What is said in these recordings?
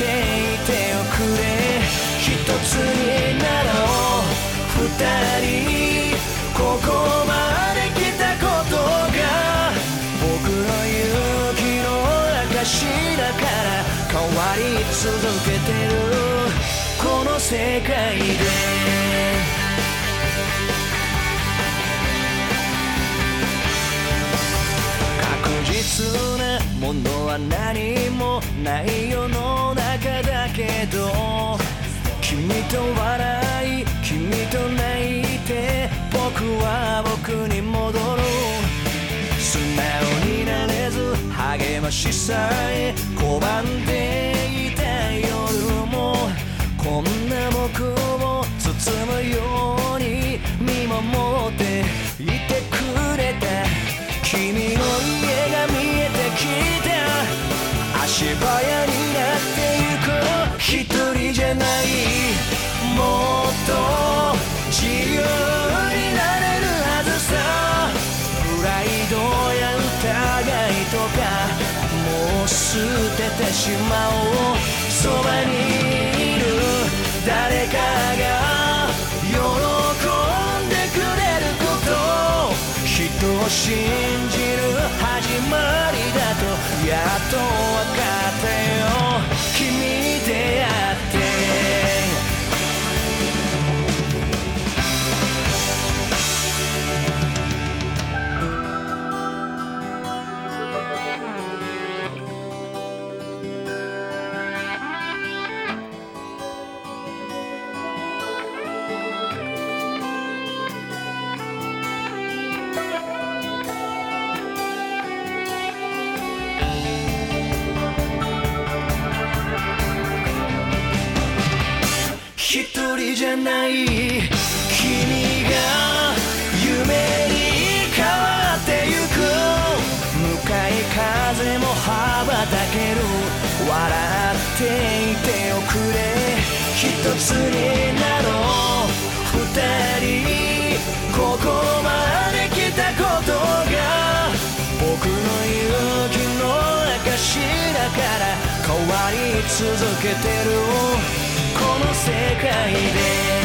ていておくれ一つになろう二人ここまで来たことが僕の勇気の証だから変わり続けてるこの世界で確実なものは何もない世のけど君と笑い君と泣いて僕は僕に戻る素直になれず励ましさえ拒んでいた夜もこんな僕を包むように見守っていてくれた。君の家が見えてきた。足早になってゆく一人じゃないもっと自由になれるはずさ。プライドや疑いとかもう捨ててしまおう。そばにいる誰かが喜んでくれること。人を信じ一人じゃない君が夢に変わってゆく向かい風も羽ばたける笑っていておくれ一つになろう二人ここまで来たことが僕の勇気の証だから変わり続けてるの世界で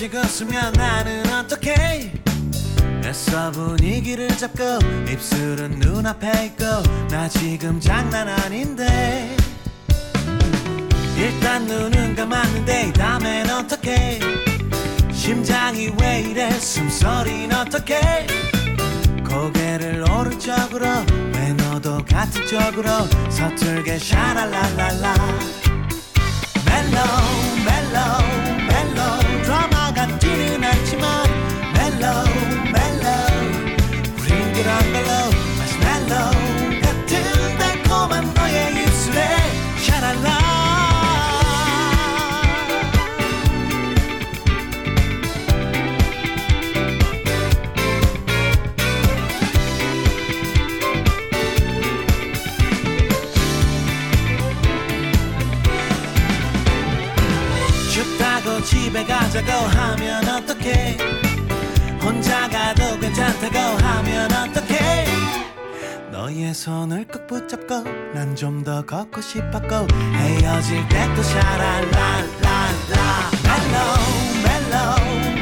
식 웃으면 나는 어떡해? 애써 분위기를 잡고 입술은 눈앞에 있고 나 지금 장난 아닌데. 일단 눈은 감았는데 다음엔 어떡해? 심장이 왜 이래? 숨소리는 어떡해? 고개를 오른쪽으로 왜 너도 같은 쪽으로 서툴게 샤랄랄랄라. 멜로우 멜로 멜로우 멜로우 우린 그런 걸로 마시 멜로우 같은 달콤한 너의 입술에 샤랄라 너의 손을 꼭 붙잡고 난 좀 더 걷고 싶었고 헤어질 때 또 샤랄랄랄라. 멜로우 멜로우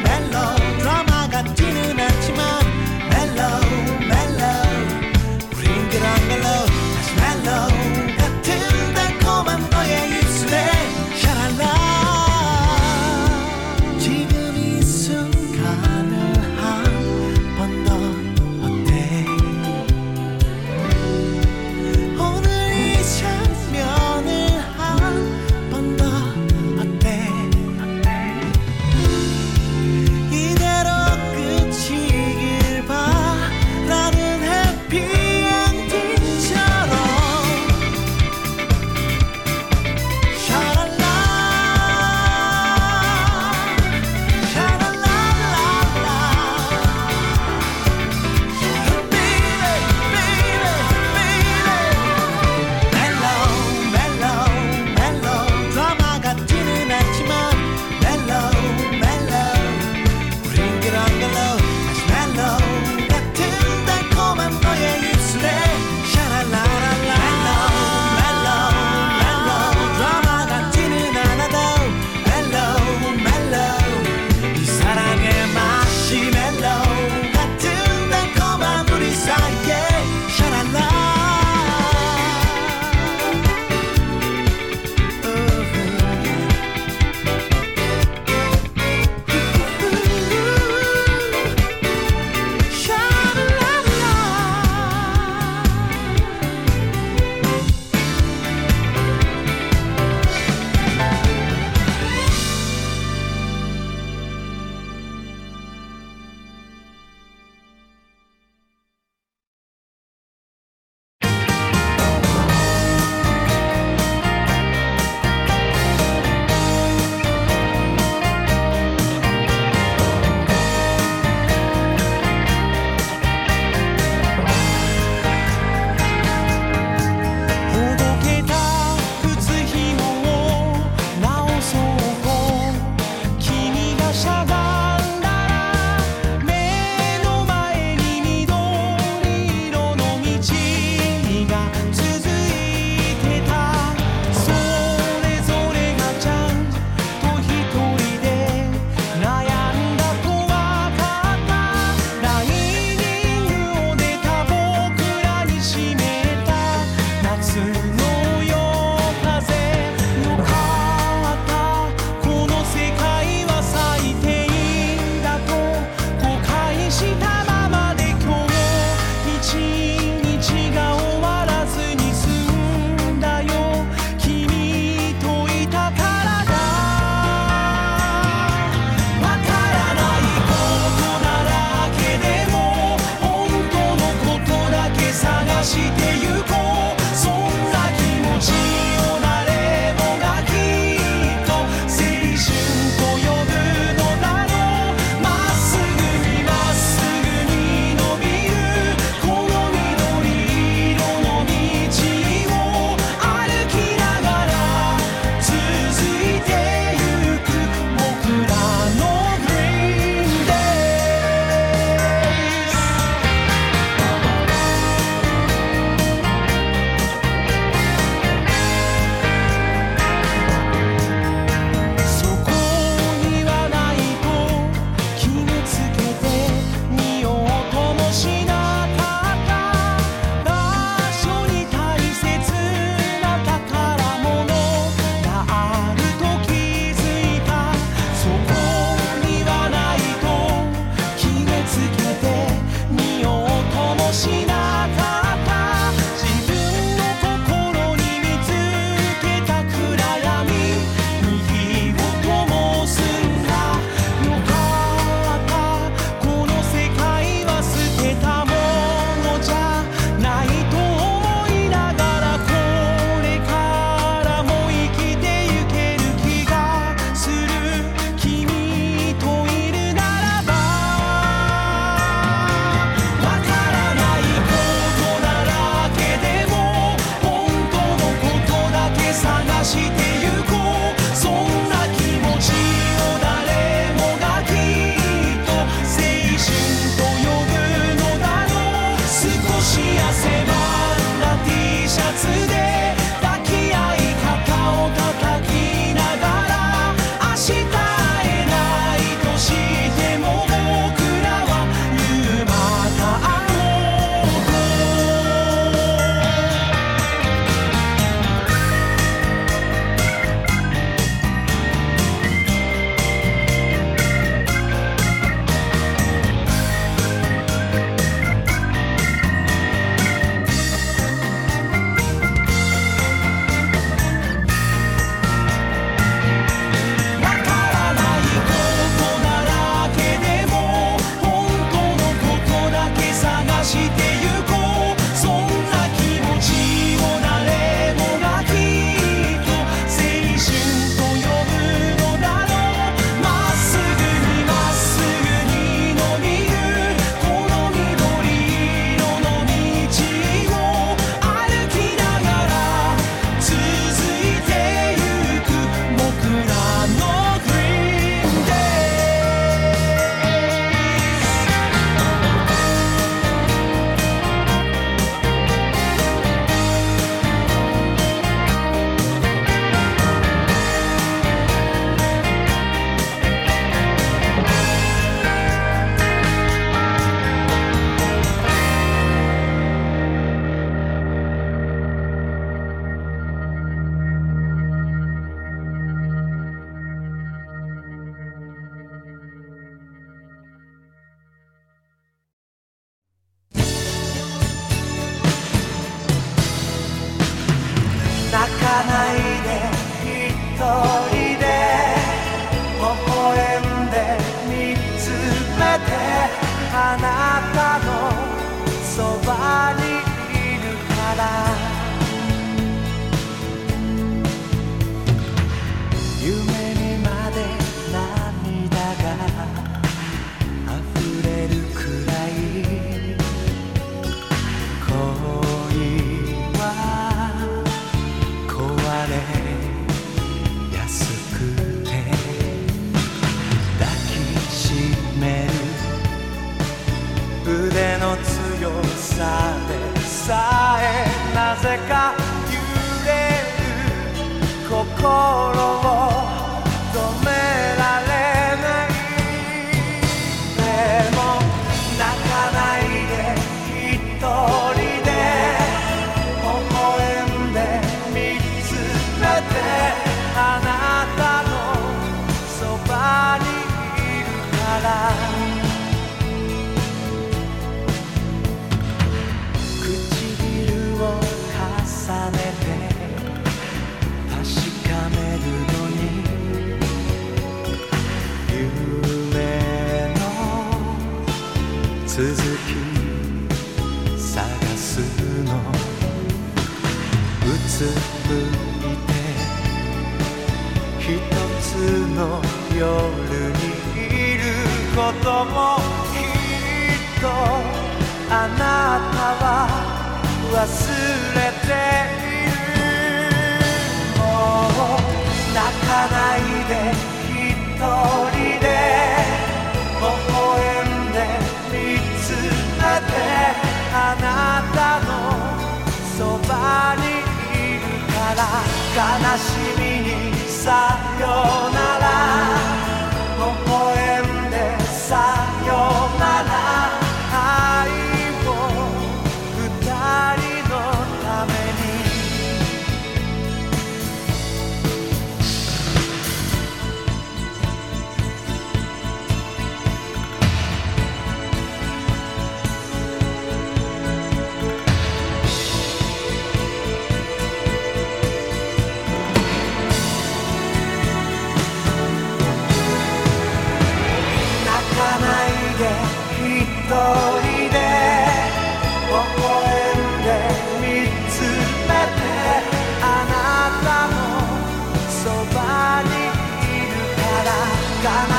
探すのうつむいてひとつの夜にいることもきっとあなたは忘れているもう泣かないで一人で微笑んであなたのそばにいるから悲しみにさよなら。かな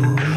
Ooh.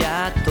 やっ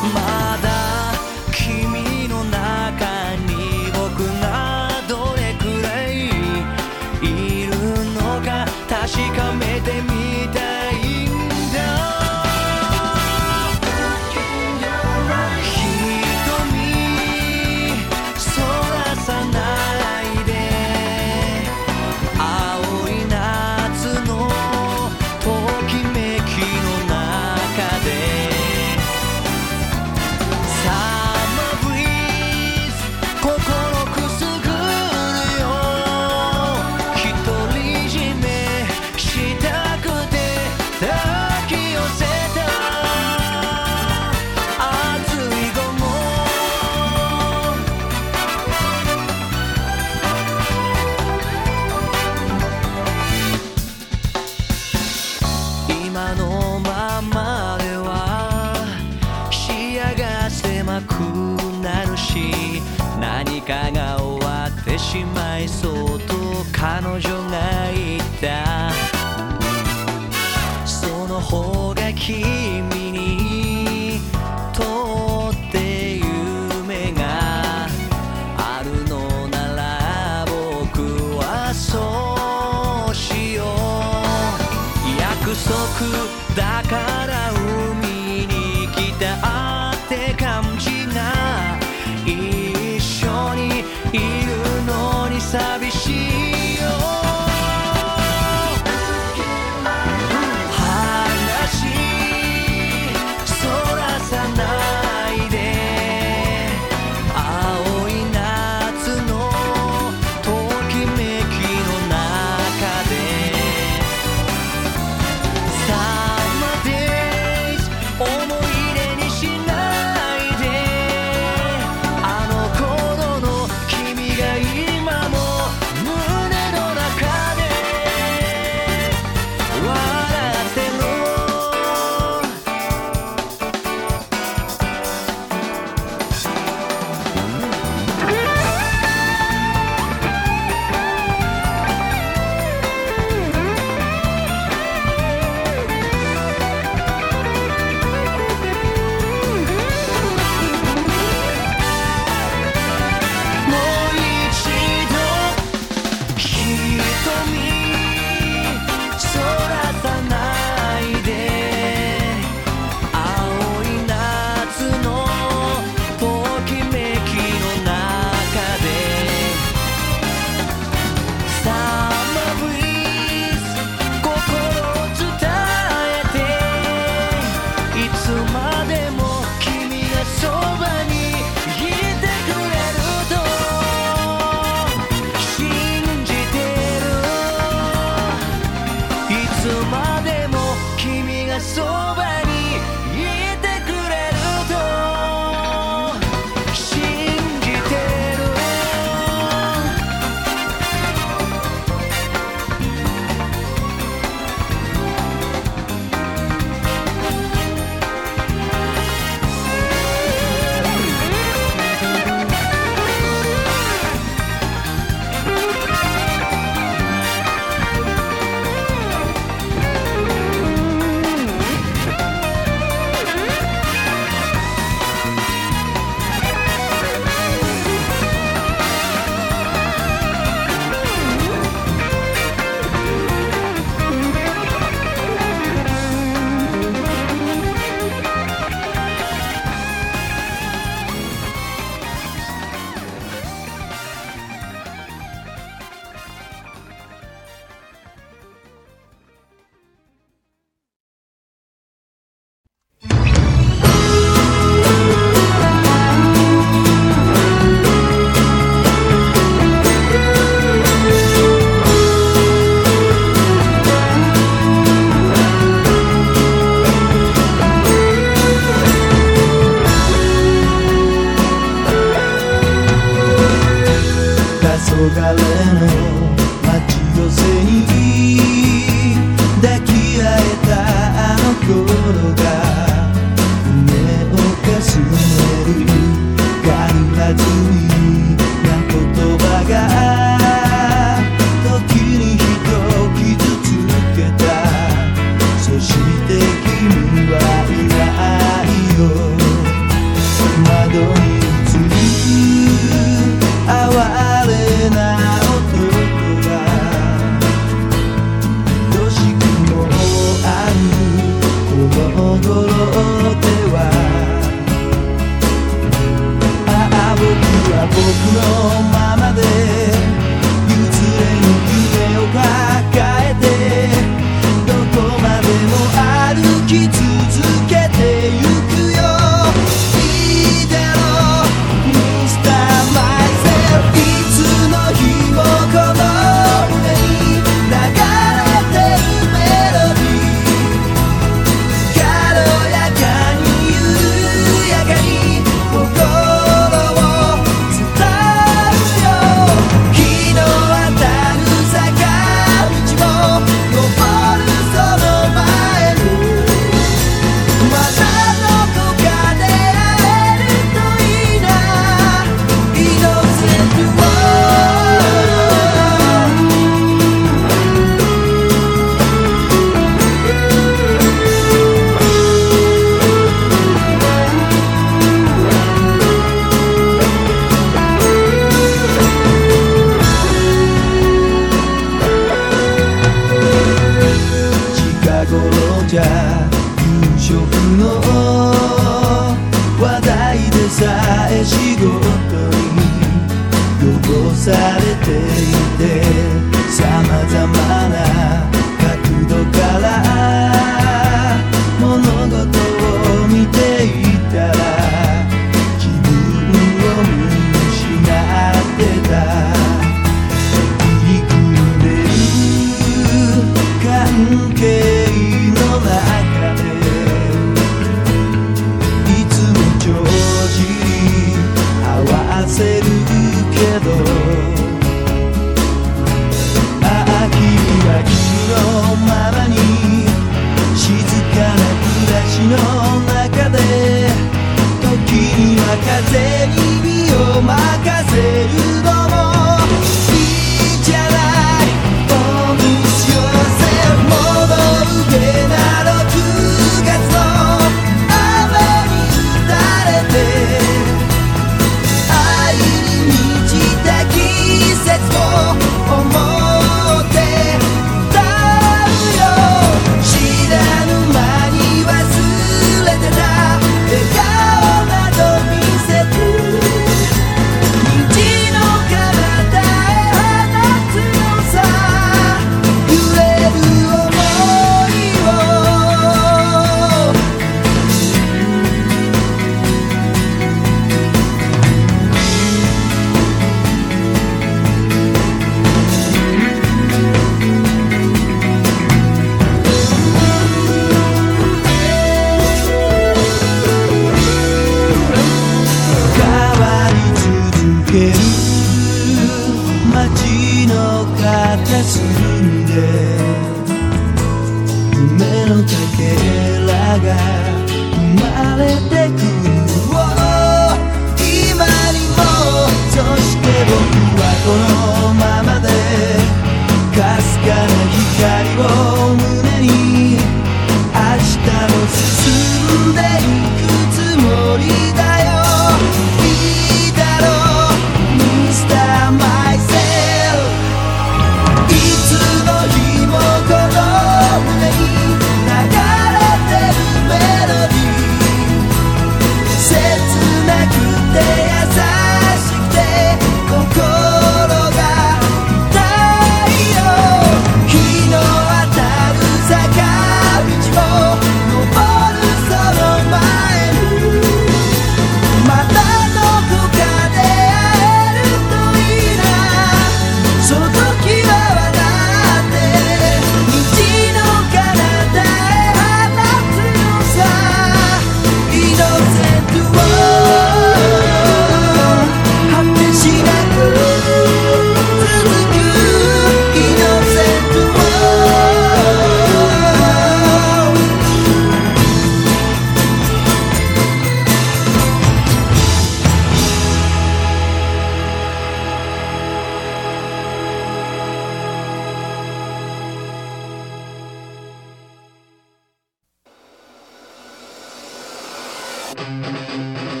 うん。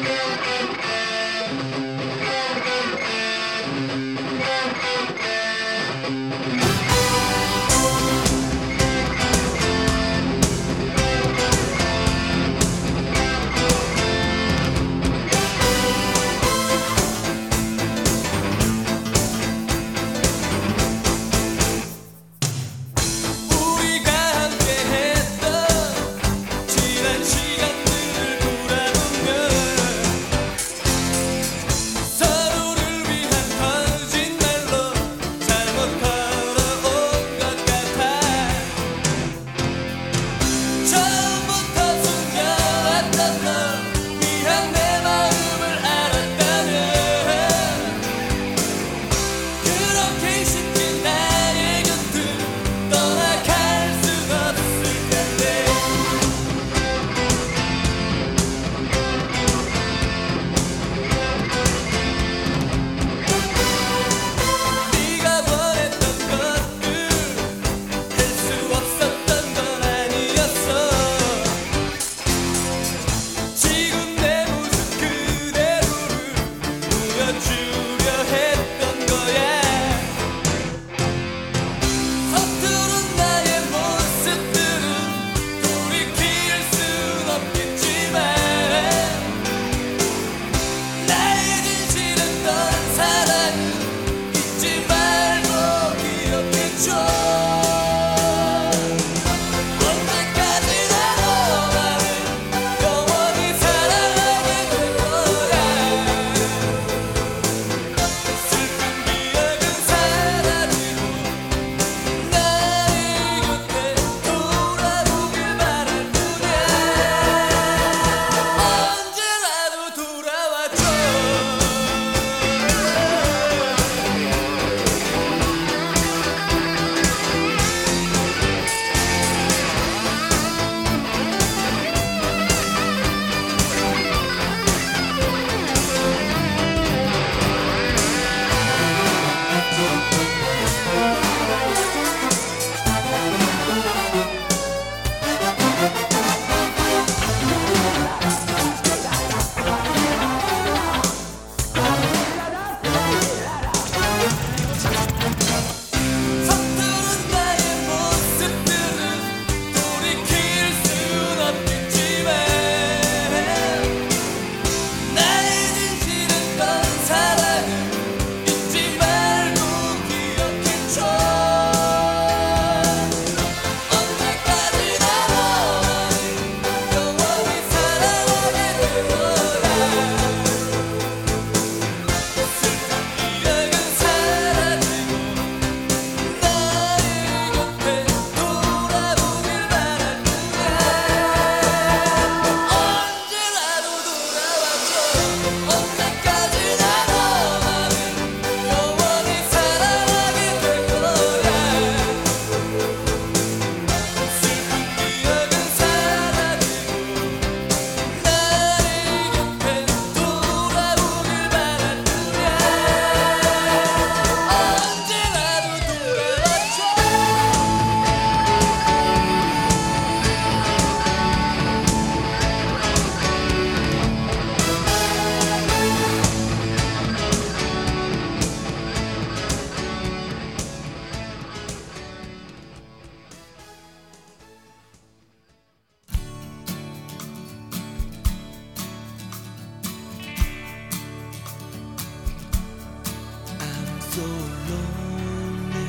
So lonely.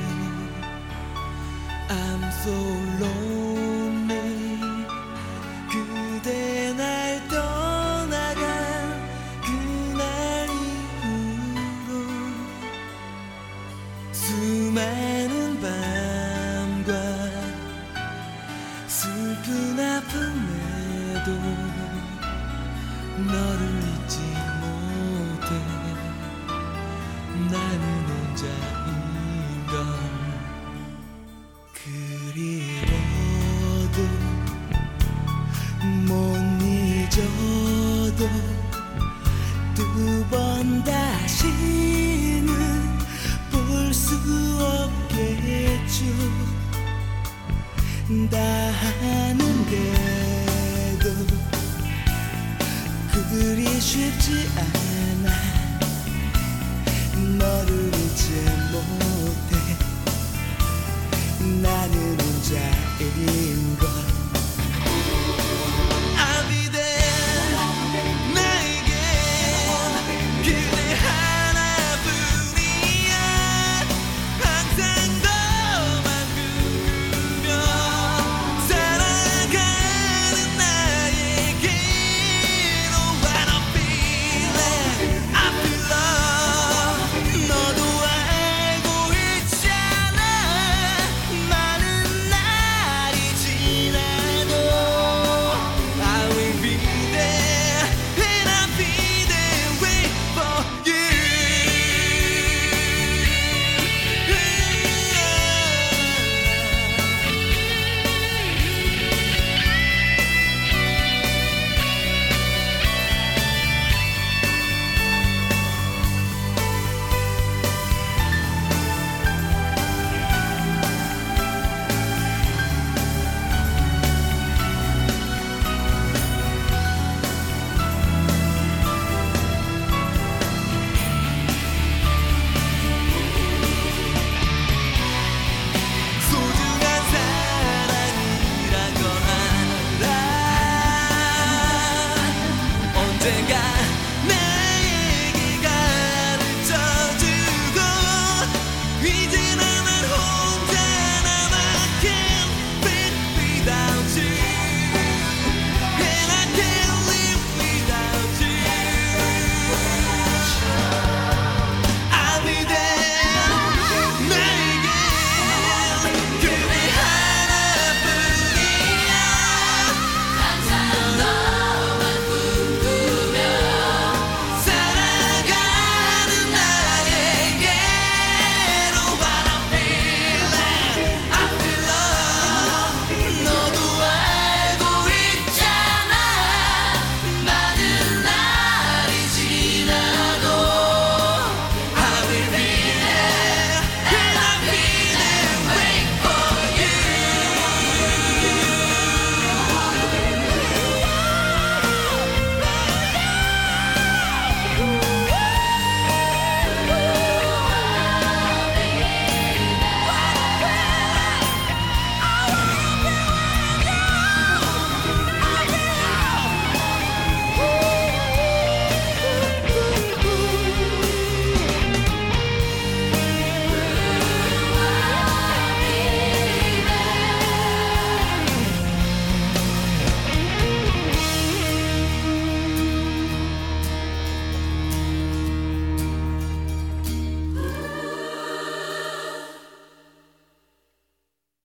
I'm so lonely